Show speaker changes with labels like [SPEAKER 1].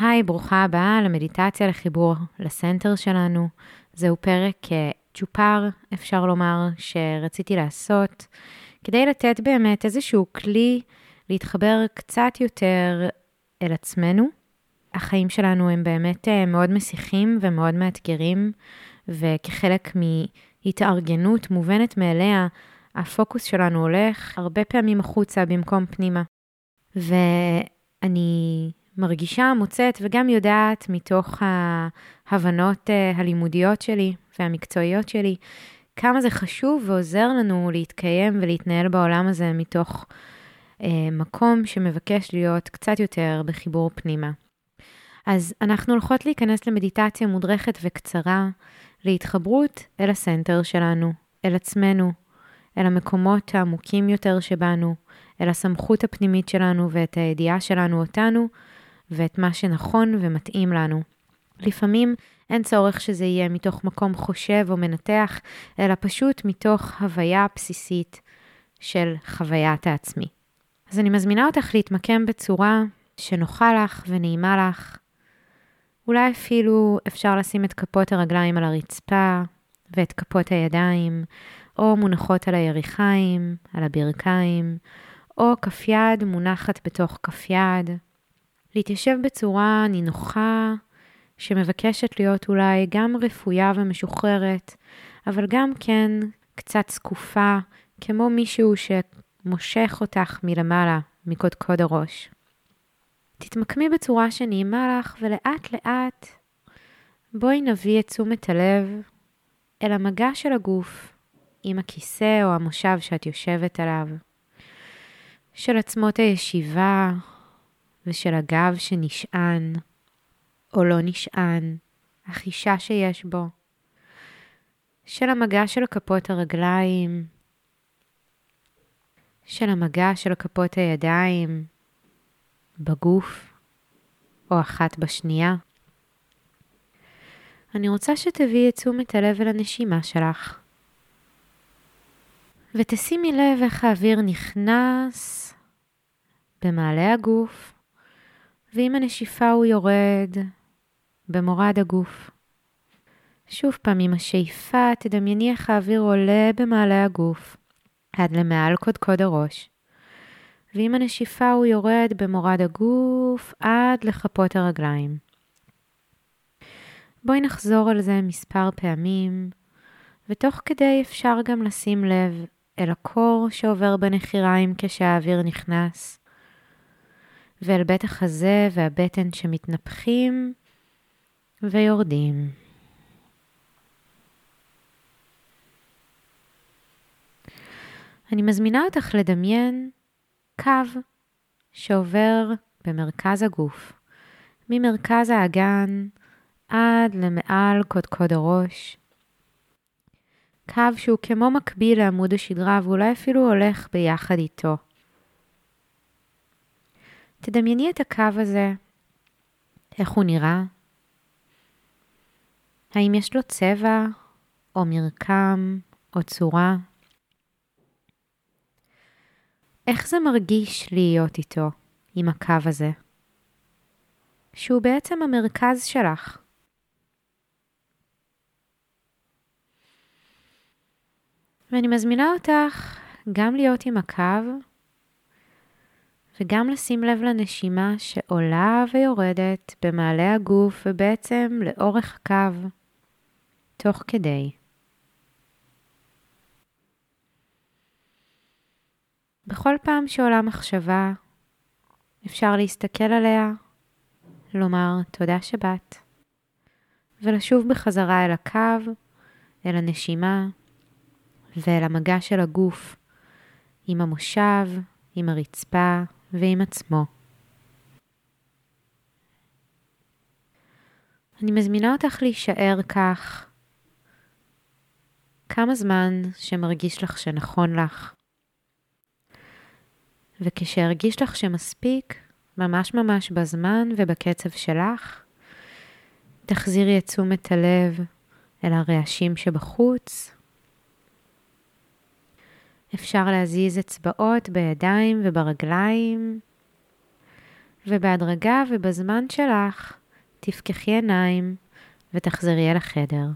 [SPEAKER 1] היי, ברוכה הבאה למדיטציה לחיבור לסנטר שלנו. זהו פרק אה, צ'ופר, אפשר לומר, שרציתי לעשות, כדי לתת באמת איזשהו כלי להתחבר קצת יותר אל עצמנו. החיים שלנו הם באמת אה, מאוד מסיחים ומאוד מאתגרים, וכחלק מהתארגנות מובנת מאליה, הפוקוס שלנו הולך הרבה פעמים החוצה במקום פנימה. ואני מרגישה, מוצאת וגם יודעת מתוך ההבנות אה, הלימודיות שלי והמקצועיות שלי, כמה זה חשוב ועוזר לנו להתקיים ולהתנהל בעולם הזה מתוך אה, מקום שמבקש להיות קצת יותר בחיבור פנימה. אז אנחנו הולכות להיכנס למדיטציה מודרכת וקצרה, להתחברות אל הסנטר שלנו, אל עצמנו, אל המקומות העמוקים יותר שבנו, אל הסמכות הפנימית שלנו ואת הידיעה שלנו אותנו, ואת מה שנכון ומתאים לנו. לפעמים אין צורך שזה יהיה מתוך מקום חושב או מנתח, אלא פשוט מתוך הוויה בסיסית של חוויית העצמי. אז אני מזמינה אותך להתמקם בצורה שנוחה לך ונעימה לך. אולי אפילו אפשר לשים את כפות הרגליים על הרצפה ואת כפות הידיים, או מונחות על היריחיים, על הברכיים, או כף יד מונחת בתוך כף יד. להתיישב בצורה נינוחה, שמבקשת להיות אולי גם רפויה ומשוחררת, אבל גם כן קצת זקופה, כמו מישהו שמושך אותך מלמעלה, מקודקוד הראש. תתמקמי בצורה שנעימה לך, ולאט לאט בואי נביא את תשומת הלב אל המגע של הגוף עם הכיסא או המושב שאת יושבת עליו, של עצמות הישיבה ושל הגב שנשען או לא נשען, החישה שיש בו, של המגע של כפות הרגליים, של המגע של כפות הידיים בגוף או אחת בשנייה. אני רוצה שתביאי את תשומת הלב אל הנשימה שלך. ותשימי לב איך האוויר נכנס במעלה הגוף, ועם הנשיפה הוא יורד במורד הגוף. שוב פעם, עם השאיפה תדמייני איך האוויר עולה במעלה הגוף, עד למעל קודקוד הראש. ועם הנשיפה הוא יורד במורד הגוף עד לכפות הרגליים. בואי נחזור על זה מספר פעמים, ותוך כדי אפשר גם לשים לב אל הקור שעובר בנחיריים כשהאוויר נכנס, ואל בית החזה והבטן שמתנפחים ויורדים. אני מזמינה אותך לדמיין קו שעובר במרכז הגוף, ממרכז האגן עד למעל קודקוד הראש. קו שהוא כמו מקביל לעמוד השדרה ואולי אפילו הולך ביחד איתו. תדמייני את הקו הזה, איך הוא נראה, האם יש לו צבע או מרקם או צורה? איך זה מרגיש להיות איתו, עם הקו הזה? שהוא בעצם המרכז שלך. ואני מזמינה אותך גם להיות עם הקו וגם לשים לב לנשימה שעולה ויורדת במעלה הגוף ובעצם לאורך הקו, תוך כדי. בכל פעם שעולה מחשבה, אפשר להסתכל עליה, לומר תודה שבאת, ולשוב בחזרה אל הקו, אל הנשימה ואל המגע של הגוף עם המושב, עם הרצפה ועם עצמו. אני מזמינה אותך להישאר כך כמה זמן שמרגיש לך שנכון לך. וכשהרגיש לך שמספיק, ממש ממש בזמן ובקצב שלך, תחזירי את תשומת הלב אל הרעשים שבחוץ. אפשר להזיז אצבעות בידיים וברגליים, ובהדרגה ובזמן שלך, תפקחי עיניים ותחזרי אל החדר.